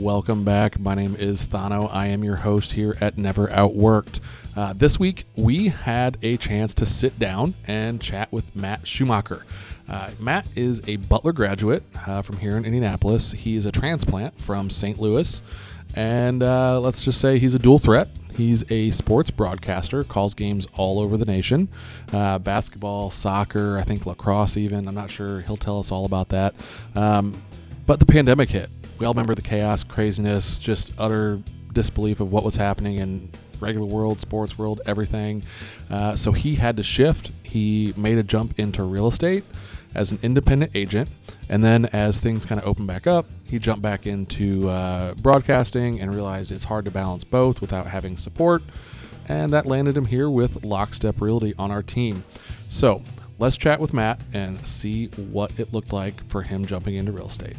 welcome back. My name is Thano. I am your host here at Never Outworked. Uh, this week, we had a chance to sit down and chat with Matt Schumacker. Uh, Matt is a Butler graduate uh, from here in Indianapolis. He is a transplant from St. Louis, and uh, let's just say he's a dual threat. He's a sports broadcaster, calls games all over the nation uh, basketball, soccer, I think lacrosse, even. I'm not sure. He'll tell us all about that. Um, but the pandemic hit. We all remember the chaos, craziness, just utter disbelief of what was happening in regular world, sports world, everything. Uh, so he had to shift. He made a jump into real estate as an independent agent. And then as things kind of opened back up, he jumped back into uh, broadcasting and realized it's hard to balance both without having support. And that landed him here with Lockstep Realty on our team. So let's chat with Matt and see what it looked like for him jumping into real estate.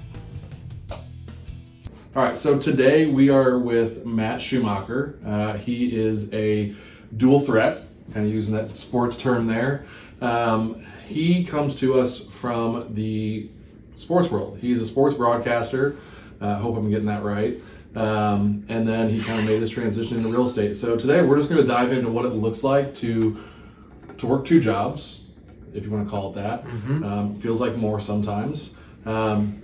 All right, so today we are with Matt Schumacker. Uh, he is a dual threat, kind of using that sports term there. Um, he comes to us from the sports world. He's a sports broadcaster. I uh, hope I'm getting that right. Um, and then he kind of made this transition into real estate. So today we're just going to dive into what it looks like to to work two jobs, if you want to call it that. Mm-hmm. Um, feels like more sometimes. Um,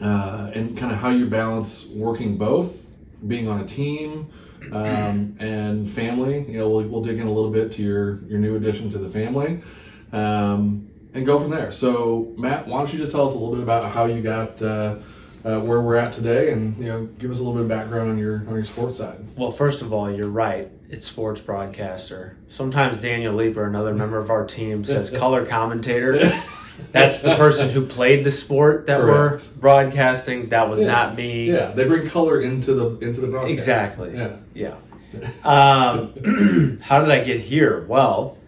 uh, and kind of how you balance working both, being on a team, um, and family. You know, we'll, we'll dig in a little bit to your your new addition to the family, um, and go from there. So, Matt, why don't you just tell us a little bit about how you got uh, uh, where we're at today, and you know, give us a little bit of background on your on your sports side. Well, first of all, you're right. It's sports broadcaster. Sometimes Daniel Leeper, another member of our team, says color commentator. That's the person who played the sport that Correct. we're broadcasting. That was yeah. not me. Yeah, they bring color into the into the broadcast. Exactly. Yeah. Yeah. Um, how did I get here? Well,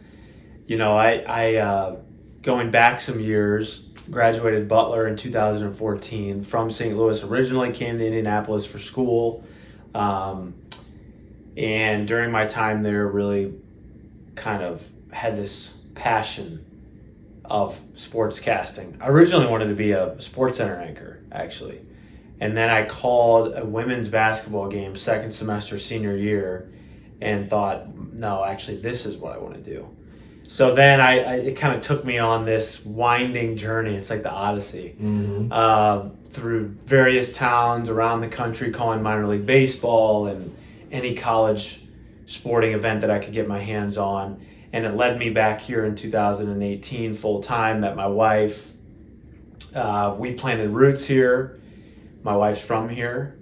you know, I I uh, going back some years, graduated Butler in 2014 from St. Louis. Originally came to Indianapolis for school, um, and during my time there, really kind of had this passion of sports casting. I originally wanted to be a sports center anchor, actually. And then I called a women's basketball game second semester senior year and thought, no, actually, this is what I want to do. So then I, I it kind of took me on this winding journey. It's like the Odyssey mm-hmm. uh, through various towns around the country, calling minor league baseball and any college sporting event that I could get my hands on and it led me back here in 2018 full time. Met my wife. Uh, we planted roots here. My wife's from here,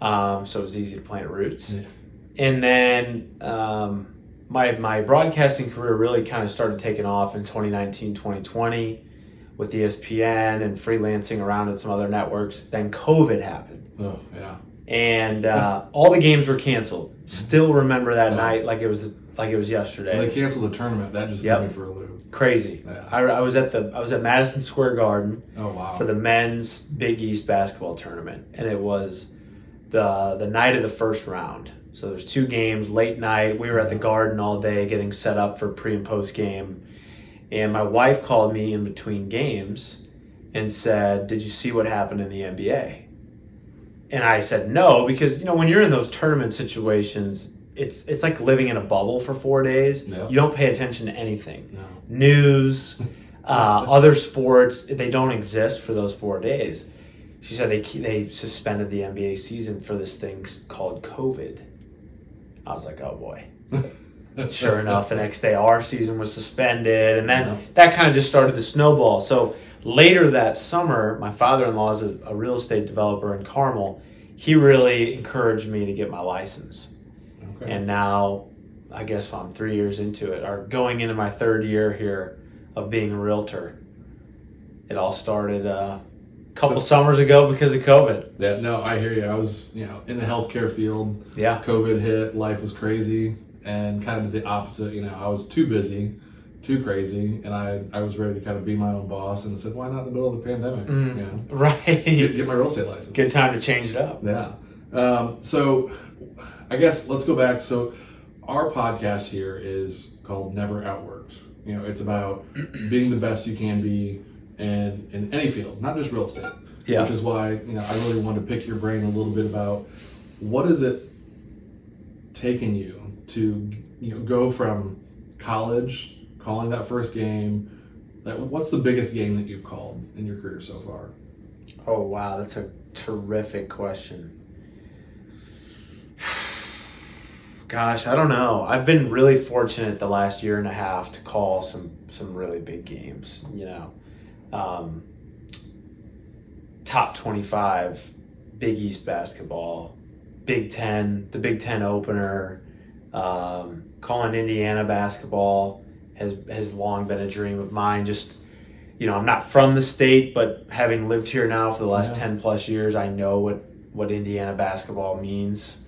um, so it was easy to plant roots. Yeah. And then um, my my broadcasting career really kind of started taking off in 2019, 2020 with ESPN and freelancing around at some other networks. Then COVID happened. Oh yeah. And uh, all the games were canceled. Still remember that oh. night like it was like it was yesterday. When they canceled the tournament. That just yep. me for a loop. Crazy. Yeah. I, I was at the I was at Madison Square Garden. Oh wow. For the men's Big East basketball tournament, and it was the the night of the first round. So there's two games, late night. We were at the Garden all day getting set up for pre and post game, and my wife called me in between games and said, "Did you see what happened in the NBA?" And I said no because you know when you're in those tournament situations, it's it's like living in a bubble for four days. You don't pay attention to anything. No. News, uh, other sports, they don't exist for those four days. She said they they suspended the NBA season for this thing called COVID. I was like, oh boy. sure enough, the next day our season was suspended, and then that kind of just started the snowball. So later that summer, my father-in-law is a, a real estate developer in Carmel. He really encouraged me to get my license Okay. And now, I guess I'm three years into it, or going into my third year here of being a realtor. It all started uh, a couple so, summers ago because of COVID. Yeah, no, I hear you. I was, you know, in the healthcare field. Yeah. COVID hit, life was crazy, and kind of the opposite. You know, I was too busy too crazy, and I, I was ready to kind of be my own boss, and said, why not in the middle of the pandemic? Mm, you know, right. Get, get, my real estate license. Good time to change it up. Yeah. Um, so I guess let's go back. So, our podcast here is called Never Outworked. You know, it's about being the best you can be in in any field, not just real estate. Yeah. which is why you know I really want to pick your brain a little bit about what is it taking you to you know go from college calling that first game. Like, what's the biggest game that you've called in your career so far? Oh wow, that's a terrific question. Gosh, I don't know. I've been really fortunate the last year and a half to call some some really big games. You know, um, top twenty five, Big East basketball, Big Ten, the Big Ten opener, um, calling Indiana basketball has has long been a dream of mine. Just you know, I'm not from the state, but having lived here now for the last Yeah. 10 plus years, I know what, what Indiana basketball means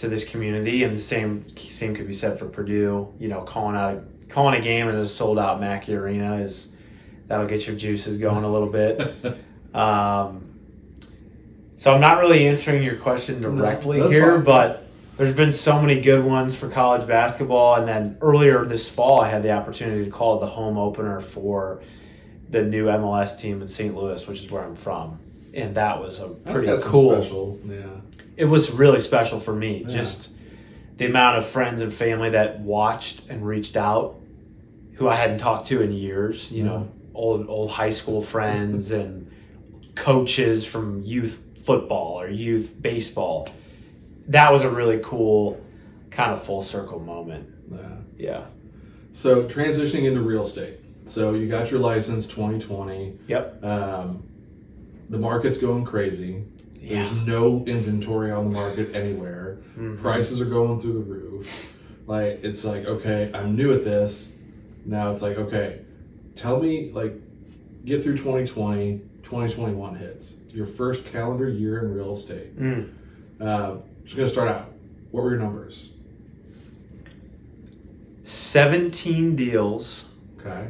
to this community. And the same, same could be said for Purdue, you know, calling out, calling a game in a sold out Mackey arena is, that'll get your juices going a little bit. Um, so I'm not really answering your question directly that's here, fine. but there's been so many good ones for college basketball. And then earlier this fall, I had the opportunity to call the home opener for the new MLS team in St. Louis, which is where I'm from. And that was a That's pretty some cool. special. Yeah. It was really special for me. Yeah. Just the amount of friends and family that watched and reached out who I hadn't talked to in years, you know, old old high school friends and coaches from youth football or youth baseball. That was a really cool kind of full circle moment. Yeah. Yeah. So transitioning into real estate. So you got your license 2020. Yep. Um, the market's going crazy. Yeah. There's no inventory on the market anywhere. Mhm. Prices are going through the roof. Like it's like okay, I'm new at this. Now it's like okay, tell me like get through 2020, 2021 hits. Your first calendar year in real estate. Mm. Uh, just gonna start out. What were your numbers? 17 deals, Okay.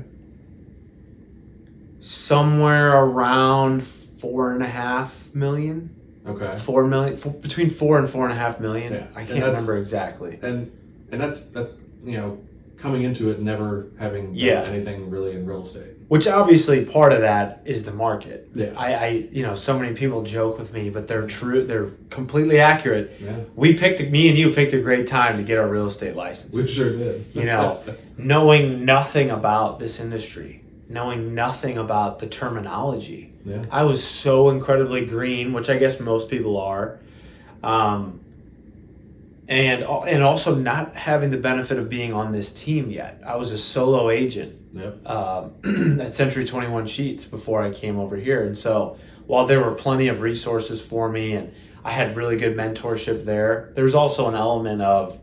somewhere around four and a half million. Okay. Four million, four, between four and four and a half million. Yeah. I can't remember exactly. and and that's that's you know coming into it never having Yeah. anything really in real estate Which obviously part of that is the market. yeah I, I, you know, so many people joke with me, but they're true. They're completely accurate. yeah We picked, me and you picked a great time to get our real estate license. we sure did You know, knowing nothing about this industry, knowing nothing about the terminology. yeah I was so incredibly green, which I guess most people are, um, and and also not having the benefit of being on this team yet. I was a solo agent yep um, at Century Twenty One Sheets before I came over here, and so while there were plenty of resources for me, and I had really good mentorship there, there was also an element of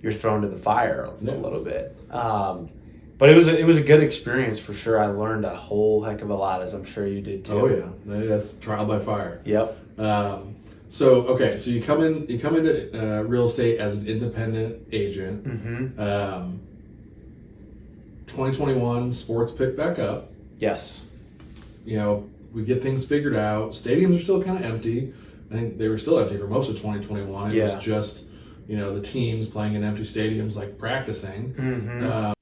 you're thrown to the fire a, Yeah. a little bit. Um, but it was a, it was a good experience for sure. I learned a whole heck of a lot, as I'm sure you did too. oh yeah that's trial by fire Yep. um, so okay so you come in you come into uh, real estate as an independent agent Mm-hmm. um, 2021 sports pick back up Yes. you know we get things figured out stadiums are still kind of empty i think they were still empty for most of 2021 it Yeah. was just you know the teams playing in empty stadiums like practicing Mm-hmm. uh,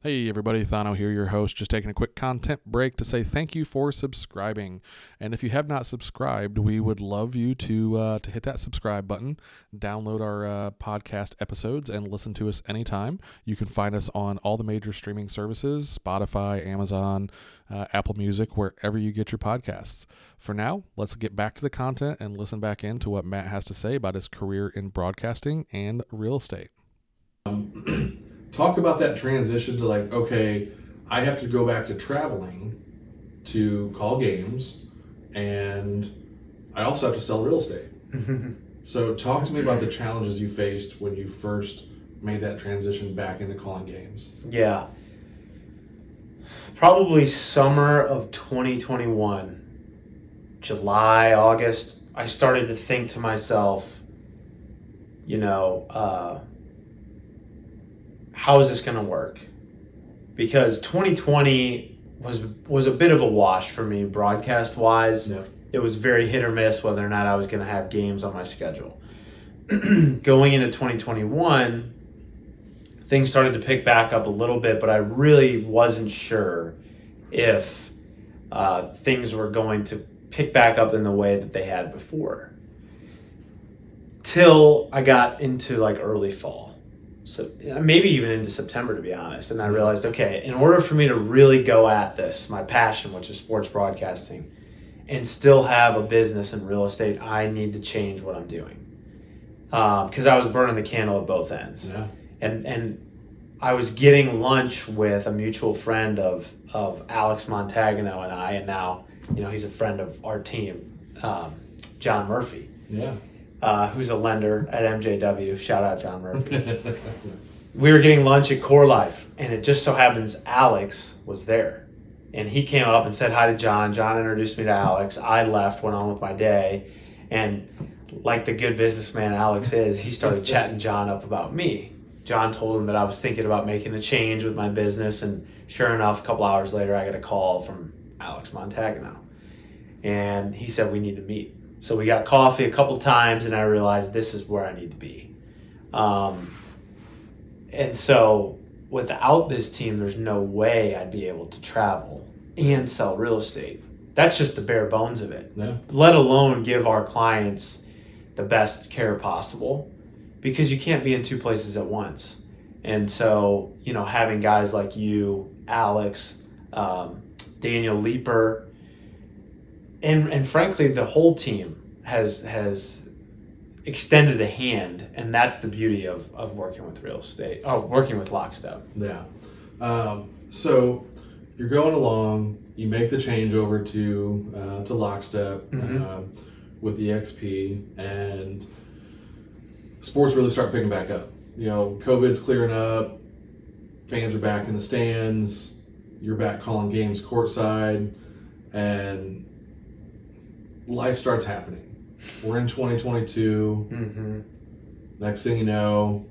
Hey everybody, Thano here, your host, just taking a quick content break to say thank you for subscribing. And if you have not subscribed, we would love you to uh, to hit that subscribe button, download our uh, podcast episodes, and listen to us anytime. You can find us on all the major streaming services: Spotify, Amazon, uh, Apple Music, wherever you get your podcasts. For now, let's get back to the content and listen back into what Matt has to say about his career in broadcasting and real estate. talk about that transition to like okay i have to go back to traveling to call games and i also have to sell real estate so talk to me about the challenges you faced when you first made that transition back into calling games Yeah. Probably summer of 2021, July, August, I started to think to myself, you know, uh, how is this going to work? Because 2020 was was a bit of a wash for me broadcast wise. Yeah. It was very hit or miss whether or not I was going to have games on my schedule. Going into 2021, things started to pick back up a little bit, but I really wasn't sure if uh, things were going to pick back up in the way that they had before. Till I got into like early fall. So maybe even into September to be honest. And I realized, okay, in order for me to really go at this, my passion, which is sports broadcasting, and still have a business in real estate, I need to change what I'm doing. Because um, I was burning the candle at both ends. Yeah. And and I was getting lunch with a mutual friend of of Alex Montagano and I, and now you know he's a friend of our team, um, John Murphy. Yeah. Uh, who's a lender at MJW? Shout out John Murphy. we were getting lunch at Core Life, and it just so happens Alex was there, and he came up and said hi to John. John introduced me to Alex. I left, went on with my day, and like the good businessman Alex is, he started chatting John up about me. John told him that I was thinking about making a change with my business, and sure enough, a couple hours later, I got a call from Alex Montagano, and he said we need to meet. So we got coffee a couple times, and I realized this is where I need to be. Um, and so without this team, there's no way I'd be able to travel and sell real estate. That's just the bare bones of it. Yeah. Let alone give our clients the best care possible because you can't be in two places at once. And so, you know, having guys like you, Alex, um, Daniel Leeper, and and frankly, the whole team has has extended a hand, and that's the beauty of, of working with real estate. Oh, working with Lockstep. Yeah. Um, so you're going along. You make the changeover to uh, to Lockstep Mhm. uh, with EXP, and sports really start picking back up. You know, COVID's clearing up. Fans are back in the stands. You're back calling games courtside, and life starts happening. We're in 2022. Mm-hmm. Next thing you know,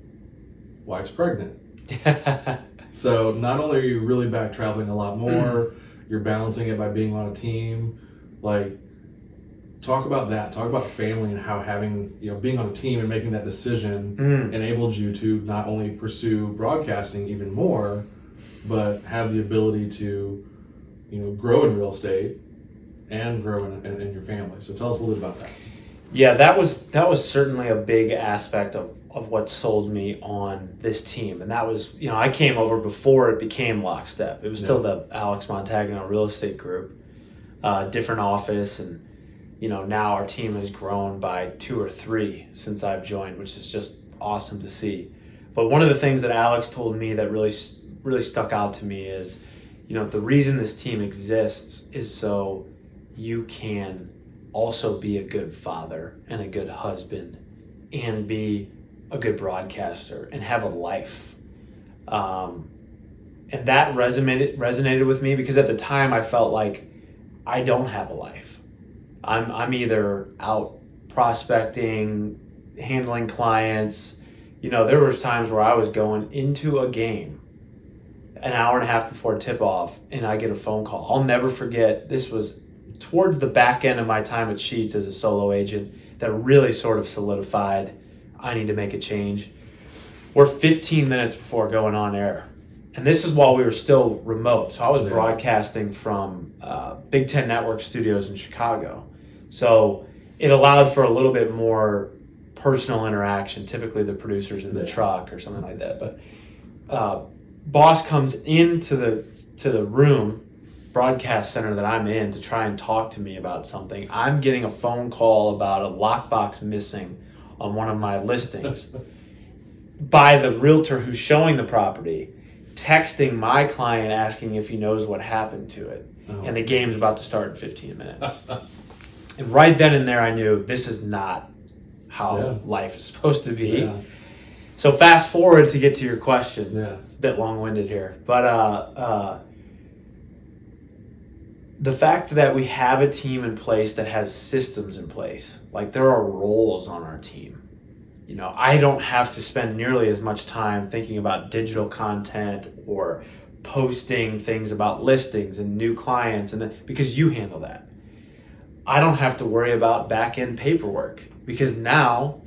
wife's pregnant. So not only are you really back traveling a lot more, you're balancing it by being on a team. Like, talk about that. Talk about family and how having you know being on a team and making that decision mm. enabled you to not only pursue broadcasting even more, but have the ability to you know grow in real estate and grow in, in, in your family. So tell us a little bit about that. Yeah, that was that was certainly a big aspect of, of what sold me on this team, and that was you know I came over before it became Lockstep. It was still the Alex Montagano Real Estate Group, uh, different office, and you know now our team has grown by two or three since I've joined, which is just awesome to see. But one of the things that Alex told me that really really stuck out to me is, you know, the reason this team exists is so you can also be a good father and a good husband and be a good broadcaster and have a life. Um, and that resonated resonated with me because at the time I felt like I don't have a life. I'm I'm either out prospecting, handling clients. You know, there was times where I was going into a game an hour and a half before tip off and I get a phone call. I'll never forget this was towards the back end of my time at Sheets as a solo agent that really sort of solidified I need to make a change. We're 15 minutes before going on air. And this is while we were still remote. So I was broadcasting from uh, Big Ten Network studios in Chicago. So it allowed for a little bit more personal interaction, typically the producers in the truck or something like that. But uh, boss comes into the to the room broadcast center that I'm in to try and talk to me about something. I'm getting a phone call about a lockbox missing on one of my listings by the realtor who's showing the property, texting my client asking if he knows what happened to it. Oh, and the game's about to start in 15 minutes. and right then and there, I knew this is not how Yeah. life is supposed to be. Yeah. So fast forward to get to your question Yeah. A bit long-winded here but uh, uh, the fact that we have a team in place that has systems in place like there are roles on our team. You know i don't have to spend nearly as much time thinking about digital content or posting things about listings and new clients and then, because you handle that. I don't have to worry about back-end paperwork because now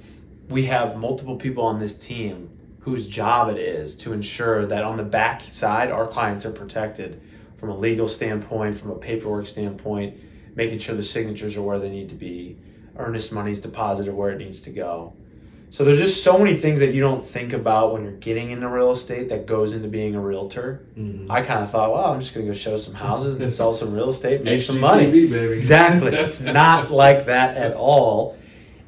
we have multiple people on this team whose job it is to ensure that on the back side our clients are protected from a legal standpoint from a paperwork standpoint making sure the signatures are where they need to be, earnest money's deposited where it needs to go. So there's just so many things that you don't think about when you're getting into real estate that goes into being a realtor. Mm-hmm. I kind of thought, well, I'm just gonna go show some houses and sell some real estate, make some money. Baby. Exactly. it's not like that at all.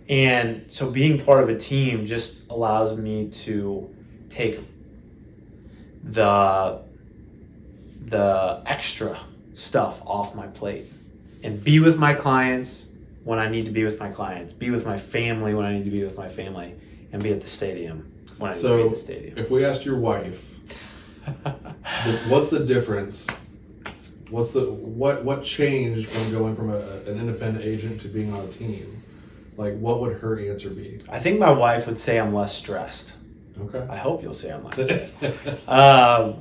And so being part of a team just allows me to take the the extra stuff off my plate and be with my clients when I need to be with my clients, be with my family when I need to be with my family, and be at the stadium when I need to be at the stadium. if we asked your wife, the- what's the difference? What's the what what changed from going from a, an independent agent to being on a team? Like, what would her answer be? I think my wife would say I'm less stressed. Okay. I hope you'll say I'm less stressed. um,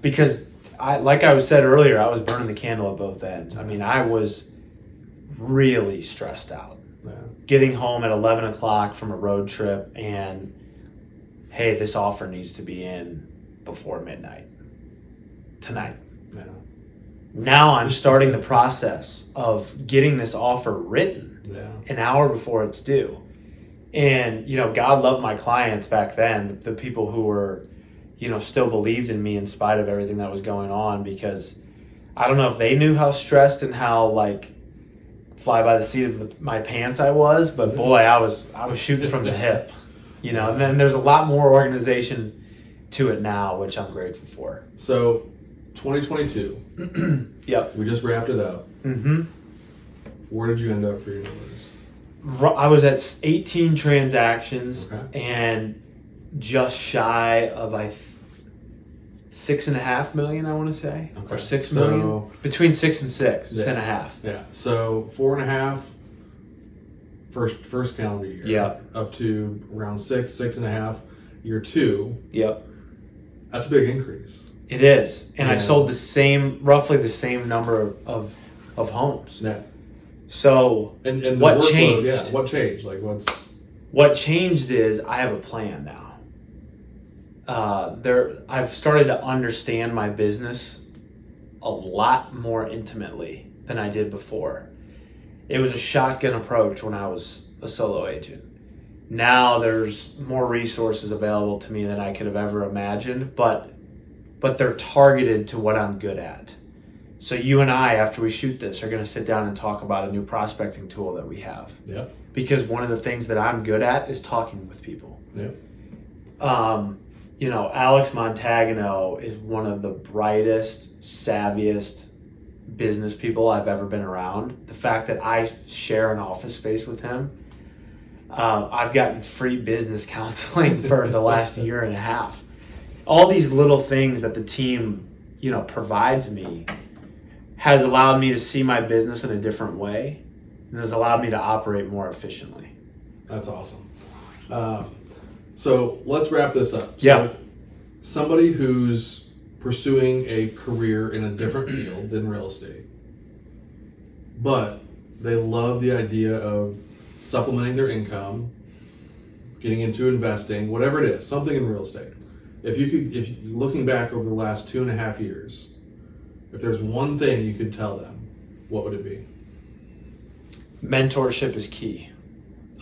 because I, like I was said earlier, I was burning the candle at both ends. I mean, I was really stressed out. Yeah. Getting home at 11 o'clock from a road trip and, hey, this offer needs to be in before midnight tonight. Yeah. Now I'm starting the process of getting this offer written Yeah. an hour before it's due. And, you know, God loved my clients back then, the people who were, you know, still believed in me in spite of everything that was going on because I don't know if they knew how stressed and how like fly by the seat of the, my pants I was, but boy, I was I was shooting from the hip. You know, and then there's a lot more organization to it now, which I'm grateful for. So, 2022, Yep. we just wrapped it up. Mhm. Where did you end up for your numbers? I was at 18 transactions Okay. and just shy of I six and a half million. I want to say Okay. or six So- million between six and six, Yeah. and a half. Yeah. So four and a half. First first calendar year. Yeah. Up to around six, six and a half. Year two. Yep, That's a big increase. it is, and I sold the same, roughly the same number of of, of homes. Yeah. So And and What workload, changed? Yeah. What changed? Like what's what changed is I have a plan now. Uh, there, I've started to understand my business a lot more intimately than I did before. It was a shotgun approach when I was a solo agent. Now there's more resources available to me than I could have ever imagined, but but they're targeted to what I'm good at. So you and I, after we shoot this, are going to sit down and talk about a new prospecting tool that we have yeah. because one of the things that I'm good at is talking with people. Yeah. Um, you know, Alex Montagano is one of the brightest, savviest business people I've ever been around. The fact that I share an office space with him, uh, I've gotten free business counseling for the last year and a half. All these little things that the team, you know, provides me has allowed me to see my business in a different way and has allowed me to operate more efficiently. That's awesome. Um, so let's wrap this up. So Yeah. Somebody who's pursuing a career in a different field than real estate, but they love the idea of supplementing their income, getting into investing, whatever it is, something in real estate. If you could, if looking back over the last two and a half years, if there's one thing you could tell them, what would it be? mentorship is key.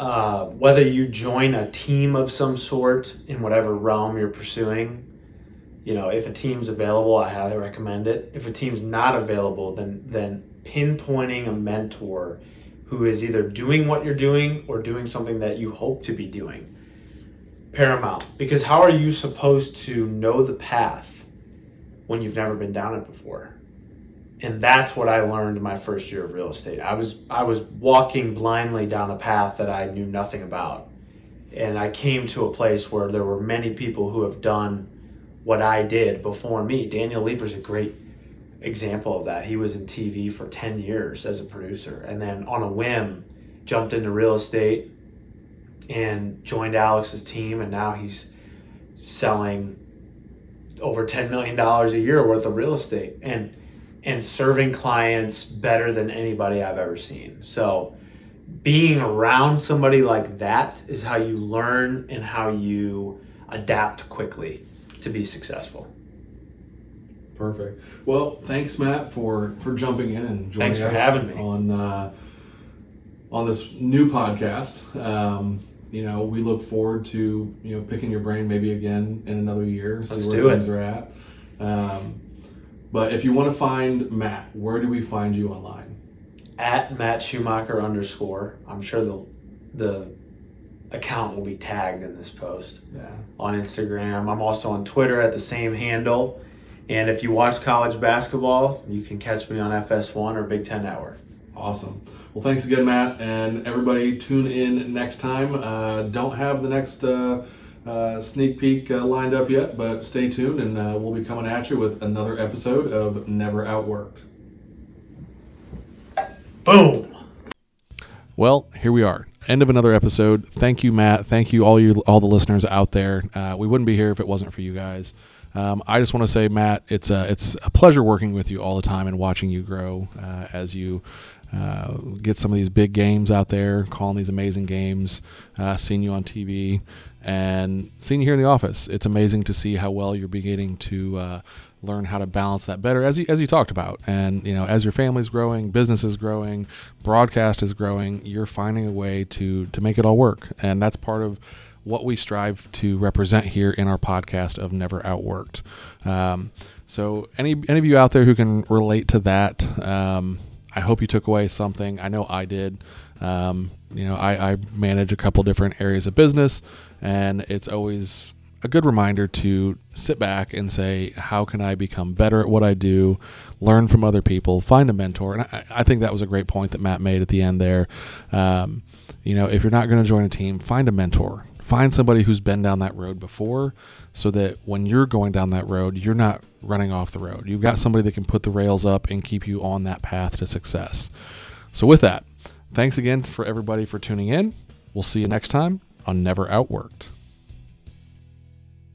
Uh, whether you join a team of some sort in whatever realm you're pursuing, you know, if a team's available, I highly recommend it. If a team's not available, then then pinpointing a mentor who is either doing what you're doing or doing something that you hope to be doing. Paramount. Because how are you supposed to know the path when you've never been down it before? And that's what I learned my first year of real estate. I was I was walking blindly down a path that I knew nothing about. And I came to a place where there were many people who have done what I did before me. Daniel Leeper's a great example of that. He was in TV for 10 years as a producer and then on a whim jumped into real estate and joined Alex's team and now he's selling over 10 million dollars a year worth of real estate. And and serving clients better than anybody I've ever seen. So, being around somebody like that is how you learn and how you adapt quickly to be successful. perfect. Well, thanks, Matt, for for jumping in and joining Thanks for us having me. on uh, on this new podcast. Um, you know, we look forward to you know picking your brain maybe again in another year, see Let's where do it. things are at. Um, but if you want to find Matt, where do we find you online? At Matt Schumacker underscore. I'm sure the the account will be tagged in this post Yeah. on Instagram. I'm also on Twitter at the same handle. And if you watch college basketball, you can catch me on FS1 or Big Ten Network. Awesome. Well, thanks again, Matt, and everybody. Tune in next time. Uh, don't have the next uh, uh, sneak peek uh, lined up yet, but stay tuned, and uh, we'll be coming at you with another episode of Never Outworked. Boom! Well, here we are. End of another episode. Thank you, Matt. Thank you, all you, all the listeners out there. Uh, we wouldn't be here if it wasn't for you guys. Um, I just want to say, Matt, it's a it's a pleasure working with you all the time and watching you grow uh, as you uh, get some of these big games out there, calling these amazing games, uh, seeing you on TV, and seeing you here in the office. It's amazing to see how well you're beginning to uh, learn how to balance that better, as you as you talked about. And you know, as your family's growing, business is growing, broadcast is growing, you're finding a way to to make it all work, and that's part of what we strive to represent here in our podcast of Never Outworked. Um, so, any any of you out there who can relate to that, um, I hope you took away something. I know I did. Um, you know, I, I manage a couple different areas of business, and it's always a good reminder to sit back and say, how can I become better at what I do, learn from other people, find a mentor. And I, I think that was a great point that Matt made at the end there. Um, you know, if you're not going to join a team, find a mentor. Find somebody who's been down that road before so that when you're going down that road, you're not running off the road. You've got somebody that can put the rails up and keep you on that path to success. So, with that, thanks again for everybody for tuning in. We'll see you next time on Never Outworked.